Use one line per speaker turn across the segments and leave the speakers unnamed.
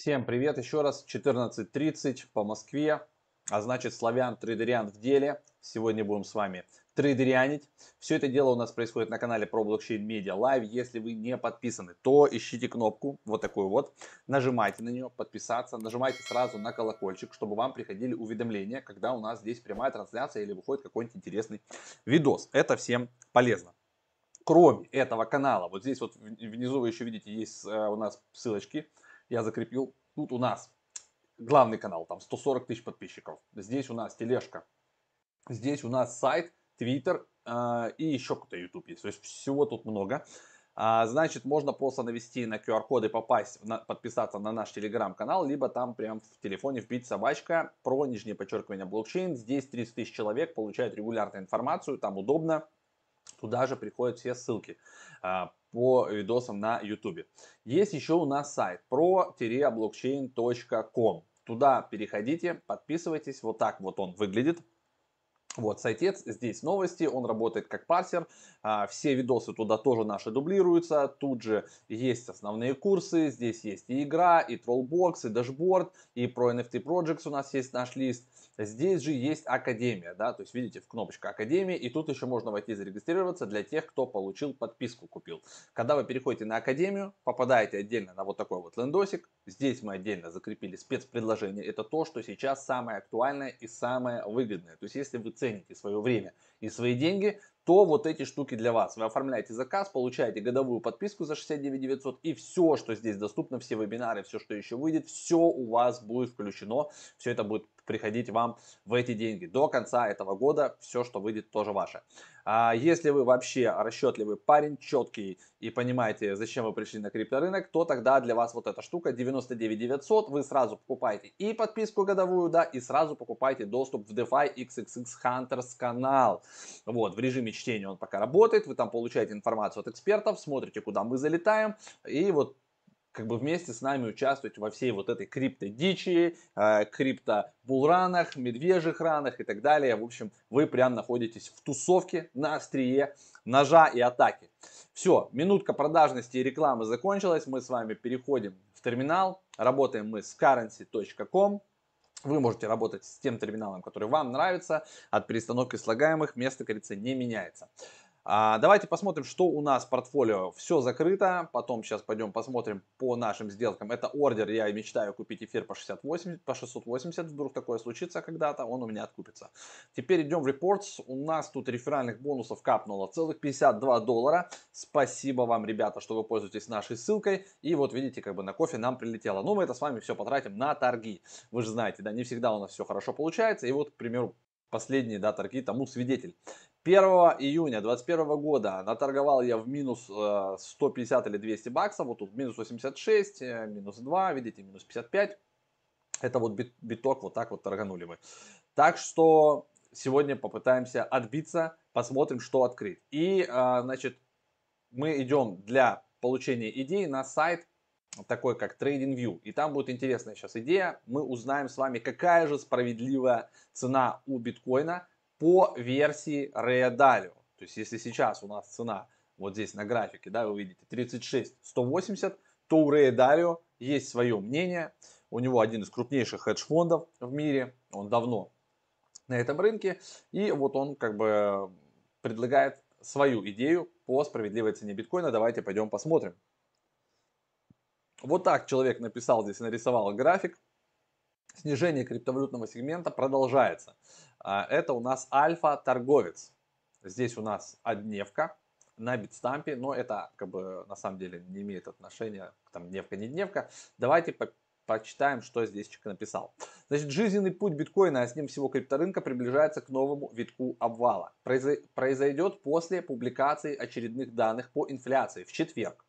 Всем привет еще раз, 14.30 по Москве, а значит Славян Трейдерян в деле. Сегодня будем с вами трейдерянить. Все это дело у нас происходит на канале Pro Blockchain Media Live. Если вы не подписаны, то ищите кнопку, вот такую вот, нажимайте на нее, подписаться, нажимайте сразу на колокольчик, чтобы вам приходили уведомления, когда у нас здесь прямая трансляция или выходит какой-нибудь интересный видос. Это всем полезно кроме этого канала, вот здесь вот внизу вы еще видите, есть э, у нас ссылочки, я закрепил. Тут у нас главный канал, там 140 тысяч подписчиков. Здесь у нас тележка. Здесь у нас сайт, твиттер э, и еще какой-то YouTube есть. То есть всего тут много. А, значит, можно просто навести на QR-код и попасть, на, подписаться на наш телеграм-канал, либо там прям в телефоне вбить собачка про нижнее подчеркивание блокчейн. Здесь 30 тысяч человек получают регулярную информацию, там удобно. Туда же приходят все ссылки. А, по видосам на YouTube. Есть еще у нас сайт pro-blockchain.com. Туда переходите, подписывайтесь. Вот так вот он выглядит. Вот, сайтец, здесь новости, он работает как парсер, а, все видосы туда тоже наши дублируются, тут же есть основные курсы, здесь есть и игра, и trollbox, и dashboard, и про NFT Projects у нас есть наш лист, Здесь же есть Академия, да, то есть видите в кнопочка Академия, и тут еще можно войти зарегистрироваться для тех, кто получил подписку, купил. Когда вы переходите на Академию, попадаете отдельно на вот такой вот лендосик, здесь мы отдельно закрепили спецпредложение, это то, что сейчас самое актуальное и самое выгодное. То есть если вы цените свое время и свои деньги, то вот эти штуки для вас. Вы оформляете заказ, получаете годовую подписку за 69 900 и все, что здесь доступно, все вебинары, все, что еще выйдет, все у вас будет включено, все это будет приходить вам в эти деньги. До конца этого года все, что выйдет, тоже ваше. А если вы вообще расчетливый парень, четкий и понимаете, зачем вы пришли на крипторынок, то тогда для вас вот эта штука 99 900, вы сразу покупаете и подписку годовую, да, и сразу покупаете доступ в DeFi XXX Hunters канал. Вот, в режиме чтения он пока работает, вы там получаете информацию от экспертов, смотрите, куда мы залетаем, и вот как бы вместе с нами участвовать во всей вот этой крипто-дичи, э, крипто-булранах, медвежьих ранах и так далее. В общем, вы прям находитесь в тусовке на острие ножа и атаки. Все, минутка продажности и рекламы закончилась. Мы с вами переходим в терминал. Работаем мы с currency.com. Вы можете работать с тем терминалом, который вам нравится. От перестановки слагаемых место, как не меняется. А, давайте посмотрим, что у нас в портфолио. Все закрыто. Потом сейчас пойдем посмотрим по нашим сделкам. Это ордер. Я мечтаю купить эфир по 68, по 680. Вдруг такое случится когда-то, он у меня откупится. Теперь идем в reports. У нас тут реферальных бонусов капнуло целых 52 доллара. Спасибо вам, ребята, что вы пользуетесь нашей ссылкой. И вот видите, как бы на кофе нам прилетело. Ну, мы это с вами все потратим на торги. Вы же знаете, да, не всегда у нас все хорошо получается. И вот, к примеру, последние да, торги тому свидетель. 1 июня 2021 года наторговал я в минус 150 э, или 200 баксов. Вот тут минус 86, э, минус 2, видите, минус 55. Это вот биток, вот так вот торганули мы. Так что сегодня попытаемся отбиться, посмотрим, что открыть. И, э, значит, мы идем для получения идей на сайт такой как TradingView. И там будет интересная сейчас идея. Мы узнаем с вами, какая же справедливая цена у биткоина по версии Ray. То есть если сейчас у нас цена вот здесь на графике, да, вы видите 36 180, то у Ray есть свое мнение. У него один из крупнейших хедж-фондов в мире. Он давно на этом рынке. И вот он как бы предлагает свою идею по справедливой цене биткоина. Давайте пойдем посмотрим. Вот так человек написал здесь, нарисовал график. Снижение криптовалютного сегмента продолжается. А, это у нас альфа-торговец. Здесь у нас одневка на битстампе, но это как бы на самом деле не имеет отношения, там дневка, не дневка. Давайте по почитаем, что здесь человек написал. Значит, жизненный путь биткоина, а с ним всего крипторынка приближается к новому витку обвала. Произойдет после публикации очередных данных по инфляции в четверг.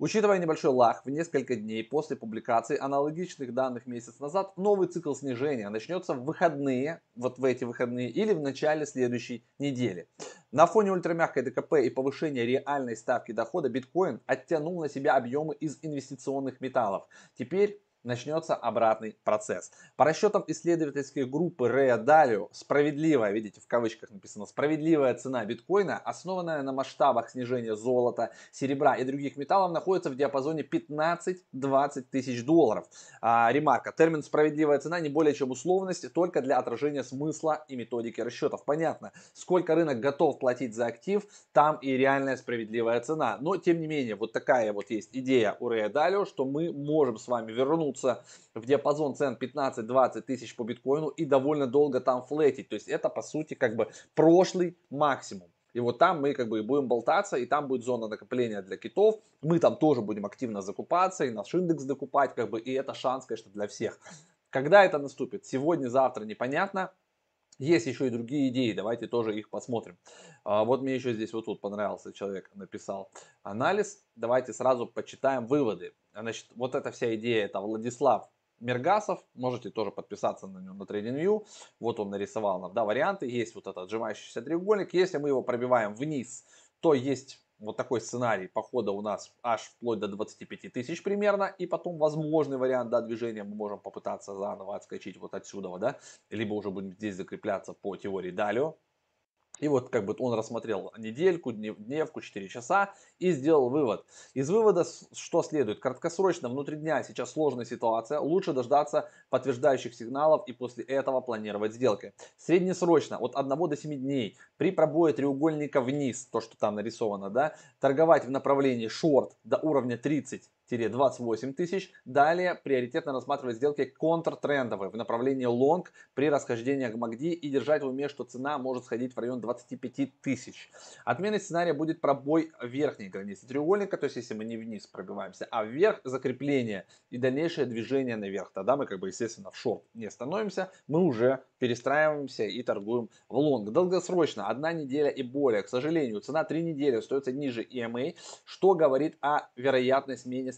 Учитывая небольшой лаг в несколько дней после публикации аналогичных данных месяц назад, новый цикл снижения начнется в выходные, вот в эти выходные, или в начале следующей недели. На фоне ультрамягкой ДКП и повышения реальной ставки дохода биткоин оттянул на себя объемы из инвестиционных металлов. Теперь начнется обратный процесс. По расчетам исследовательской группы Rea Dalio, справедливая, видите, в кавычках написано, справедливая цена биткоина, основанная на масштабах снижения золота, серебра и других металлов, находится в диапазоне 15-20 тысяч долларов. А, ремарка. Термин «справедливая цена» не более чем условность, только для отражения смысла и методики расчетов. Понятно, сколько рынок готов платить за актив, там и реальная справедливая цена. Но, тем не менее, вот такая вот есть идея у Rea Dalio, что мы можем с вами вернуться в диапазон цен 15-20 тысяч по биткоину и довольно долго там флетить. То есть это, по сути, как бы прошлый максимум. И вот там мы как бы будем болтаться, и там будет зона накопления для китов. Мы там тоже будем активно закупаться, и наш индекс докупать, как бы, и это шанс, конечно, для всех. Когда это наступит? Сегодня, завтра непонятно. Есть еще и другие идеи, давайте тоже их посмотрим. А, вот мне еще здесь вот тут понравился человек, написал анализ. Давайте сразу почитаем выводы. Значит, вот эта вся идея, это Владислав Мергасов, можете тоже подписаться на него на TradingView. Вот он нарисовал нам да, варианты. Есть вот этот отжимающийся треугольник. Если мы его пробиваем вниз, то есть вот такой сценарий похода у нас аж вплоть до 25 тысяч примерно. И потом возможный вариант да, движения мы можем попытаться заново отскочить вот отсюда. Да, либо уже будем здесь закрепляться по теории Далио. И вот как бы он рассмотрел недельку, дневку, 4 часа и сделал вывод. Из вывода что следует? Краткосрочно, внутри дня сейчас сложная ситуация, лучше дождаться подтверждающих сигналов и после этого планировать сделки. Среднесрочно, от 1 до 7 дней, при пробое треугольника вниз, то что там нарисовано, да, торговать в направлении шорт до уровня 30 28 тысяч. Далее приоритетно рассматривать сделки контртрендовые в направлении лонг при расхождении к MACD и держать в уме, что цена может сходить в район 25 тысяч. Отменой сценария будет пробой верхней границы треугольника, то есть если мы не вниз пробиваемся, а вверх закрепление и дальнейшее движение наверх. Тогда мы как бы естественно в шорт не становимся, мы уже перестраиваемся и торгуем в лонг. Долгосрочно, одна неделя и более. К сожалению, цена 3 недели остается ниже EMA, что говорит о вероятной смене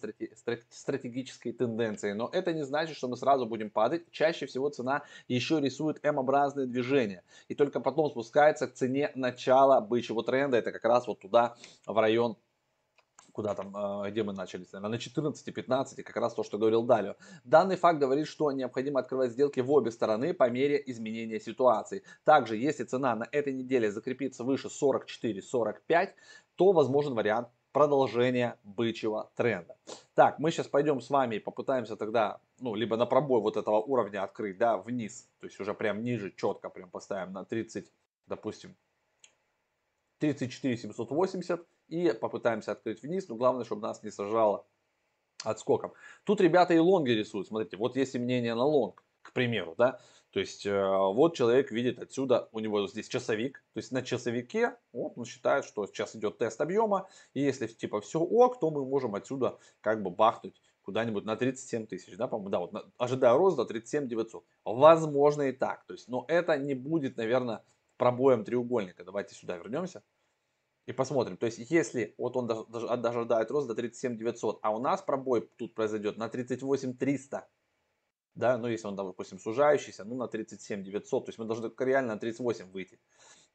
стратегической тенденции. Но это не значит, что мы сразу будем падать. Чаще всего цена еще рисует М-образные движения. И только потом спускается к цене начала бычьего тренда. Это как раз вот туда, в район куда там, а, где мы начали, наверное, на 14-15, как раз то, что говорил Далио. Данный факт говорит, что необходимо открывать сделки в обе стороны по мере изменения ситуации. Также, если цена на этой неделе закрепится выше 44-45, то возможен вариант продолжения бычьего тренда. Так, мы сейчас пойдем с вами и попытаемся тогда, ну, либо на пробой вот этого уровня открыть, да, вниз, то есть уже прям ниже, четко прям поставим на 30, допустим, 34 780 и попытаемся открыть вниз, но главное, чтобы нас не сажало отскоком. Тут ребята и лонги рисуют, смотрите, вот есть мнение на лонг, к примеру, да, то есть э, вот человек видит отсюда, у него здесь часовик, то есть на часовике вот, он считает, что сейчас идет тест объема, и если типа все ок, то мы можем отсюда как бы бахнуть куда-нибудь на 37 тысяч, да, по-моему, да, вот на, ожидая роста 37 900. Возможно и так, то есть, но это не будет, наверное, пробоем треугольника. Давайте сюда вернемся и посмотрим. То есть, если вот он даже, даже ожидает рост до 37 900, а у нас пробой тут произойдет на 38 300, да, ну если он, допустим, сужающийся, ну на 37 900, то есть мы должны реально на 38 выйти,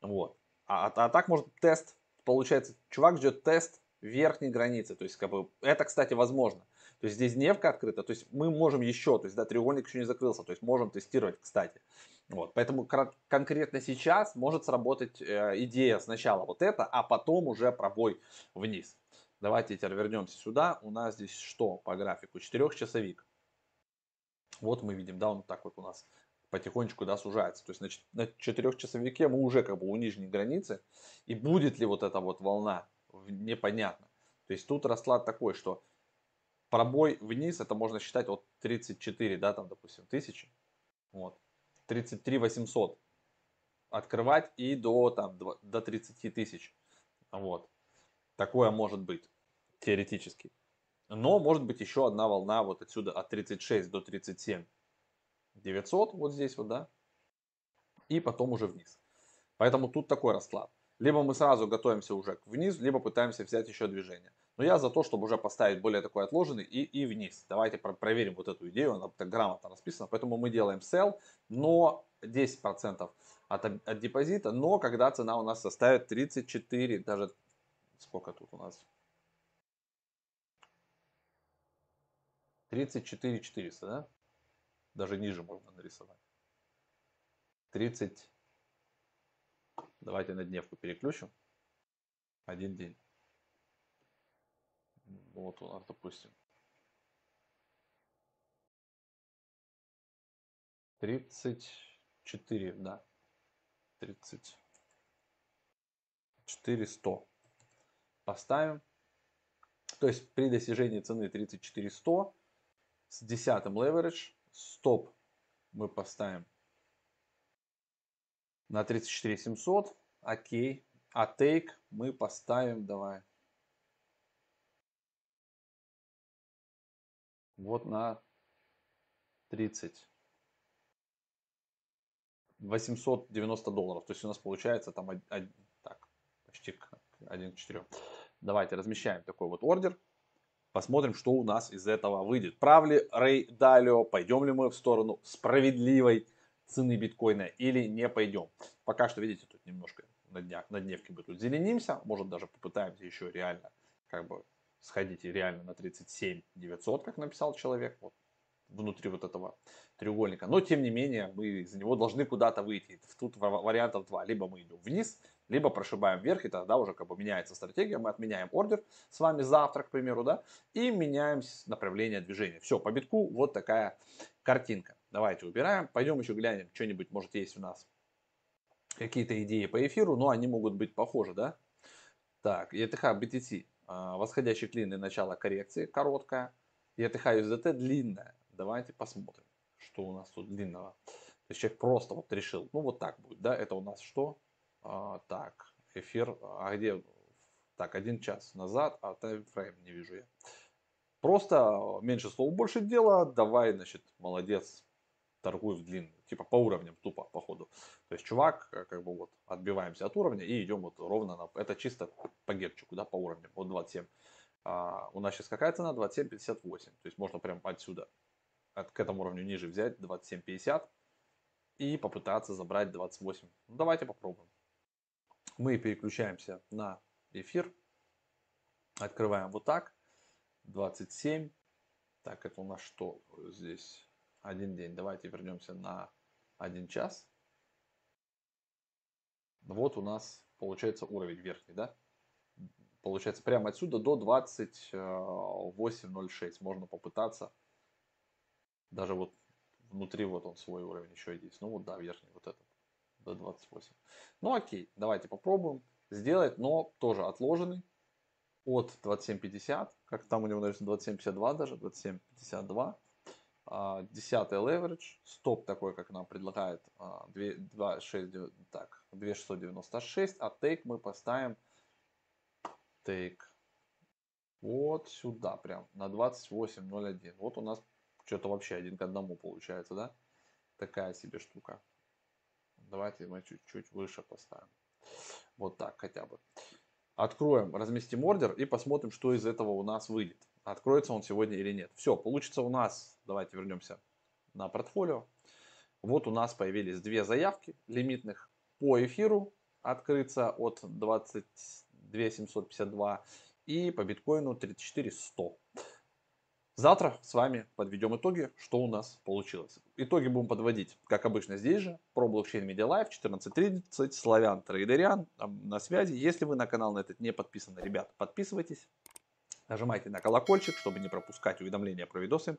вот. А, а, а так может тест, получается, чувак ждет тест верхней границы, то есть как бы это, кстати, возможно. То есть здесь дневка открыта, то есть мы можем еще, то есть да, треугольник еще не закрылся, то есть можем тестировать, кстати. Вот, поэтому конкретно сейчас может сработать э, идея сначала вот это, а потом уже пробой вниз. Давайте теперь вернемся сюда. У нас здесь что по графику? Четырехчасовик. Вот мы видим, да, он так вот у нас потихонечку, да, сужается. То есть значит, на четырехчасовике мы уже как бы у нижней границы. И будет ли вот эта вот волна, непонятно. То есть тут расклад такой, что пробой вниз, это можно считать вот 34, да, там, допустим, тысячи. Вот. 33 800 открывать и до, там, до 30 тысяч. Вот. Такое может быть теоретически. Но может быть еще одна волна вот отсюда от 36 до 37 900 вот здесь вот, да, и потом уже вниз. Поэтому тут такой расклад. Либо мы сразу готовимся уже вниз, либо пытаемся взять еще движение. Но я за то, чтобы уже поставить более такой отложенный и, и вниз. Давайте про проверим вот эту идею, она так грамотно расписана. Поэтому мы делаем sell, но 10% от, от депозита, но когда цена у нас составит 34, даже сколько тут у нас, 34 400, да? Даже ниже можно нарисовать. 30. Давайте на дневку переключим. Один день. Вот у нас, допустим. 34, да. 34 100. Поставим. То есть при достижении цены 34 100 с 10 leverage стоп мы поставим на 34 700. Окей. А take мы поставим, давай. Вот на 30. 890 долларов. То есть у нас получается там так, почти 1 к 4. Давайте размещаем такой вот ордер. Посмотрим, что у нас из этого выйдет. Прав ли Рэй Далио? Пойдем ли мы в сторону справедливой цены биткоина или не пойдем? Пока что, видите, тут немножко на, днях, на дневке мы тут зеленимся. Может даже попытаемся еще реально как бы сходить реально на 37 900, как написал человек. Вот внутри вот этого треугольника. Но, тем не менее, мы из него должны куда-то выйти. Тут вариантов два. Либо мы идем вниз, либо прошибаем вверх, и тогда уже как бы меняется стратегия. Мы отменяем ордер с вами завтра, к примеру, да, и меняем направление движения. Все, по битку вот такая картинка. Давайте убираем. Пойдем еще глянем, что-нибудь, может, есть у нас какие-то идеи по эфиру, но они могут быть похожи, да? Так, ETH BTC, а, восходящий клин и начало коррекции, короткая. ETH USDT длинная. Давайте посмотрим, что у нас тут длинного. То есть человек просто вот решил, ну вот так будет, да, это у нас что? А, так, эфир, а где? Так, один час назад, а таймфрейм не вижу я. Просто меньше слов, больше дела, давай, значит, молодец, торгуй в длинную. Типа по уровням, тупо, по ходу. То есть, чувак, э, как бы вот, отбиваемся от уровня и идем вот ровно на... Это чисто по герчику, да, по уровням. Вот 27. А, у нас сейчас какая цена? 27.58. То есть, можно прям отсюда, от, к этому уровню ниже взять 27.50 и попытаться забрать 28. Ну, давайте попробуем. Мы переключаемся на эфир. Открываем вот так. 27. Так, это у нас что здесь? один день. Давайте вернемся на один час. Вот у нас получается уровень верхний, да? Получается прямо отсюда до 28.06 можно попытаться. Даже вот внутри вот он свой уровень еще есть. Ну вот да, верхний вот этот до 28. Ну окей, давайте попробуем сделать, но тоже отложенный от 27.50, как там у него написано 27.52 даже, 27.52. 10 leverage, стоп такой, как нам предлагает 2, 2, 6, так, 2696, а take мы поставим take вот сюда прям на 28.01. Вот у нас что-то вообще один к одному получается, да? Такая себе штука. Давайте мы чуть-чуть выше поставим. Вот так хотя бы. Откроем, разместим ордер и посмотрим, что из этого у нас выйдет откроется он сегодня или нет. Все, получится у нас, давайте вернемся на портфолио. Вот у нас появились две заявки лимитных по эфиру открыться от 22 752 и по биткоину 34 100. Завтра с вами подведем итоги, что у нас получилось. Итоги будем подводить, как обычно, здесь же, про блокчейн Media Live 14.30, Славян Трейдериан на связи. Если вы на канал на этот не подписаны, ребят, подписывайтесь. Нажимайте на колокольчик, чтобы не пропускать уведомления про видосы,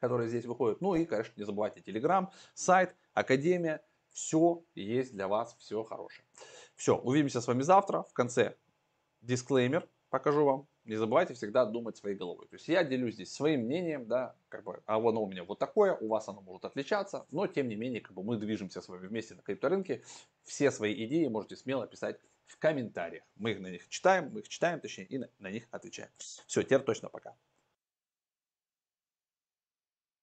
которые здесь выходят. Ну и, конечно, не забывайте Telegram, сайт, Академия. Все есть для вас, все хорошее. Все, увидимся с вами завтра. В конце дисклеймер покажу вам. Не забывайте всегда думать своей головой. То есть я делюсь здесь своим мнением, да, как бы, а оно у меня вот такое, у вас оно может отличаться, но тем не менее, как бы мы движемся с вами вместе на крипторынке. Все свои идеи можете смело писать в комментариях. Мы их на них читаем, мы их читаем, точнее, и на, на них отвечаем. Все, теперь точно пока.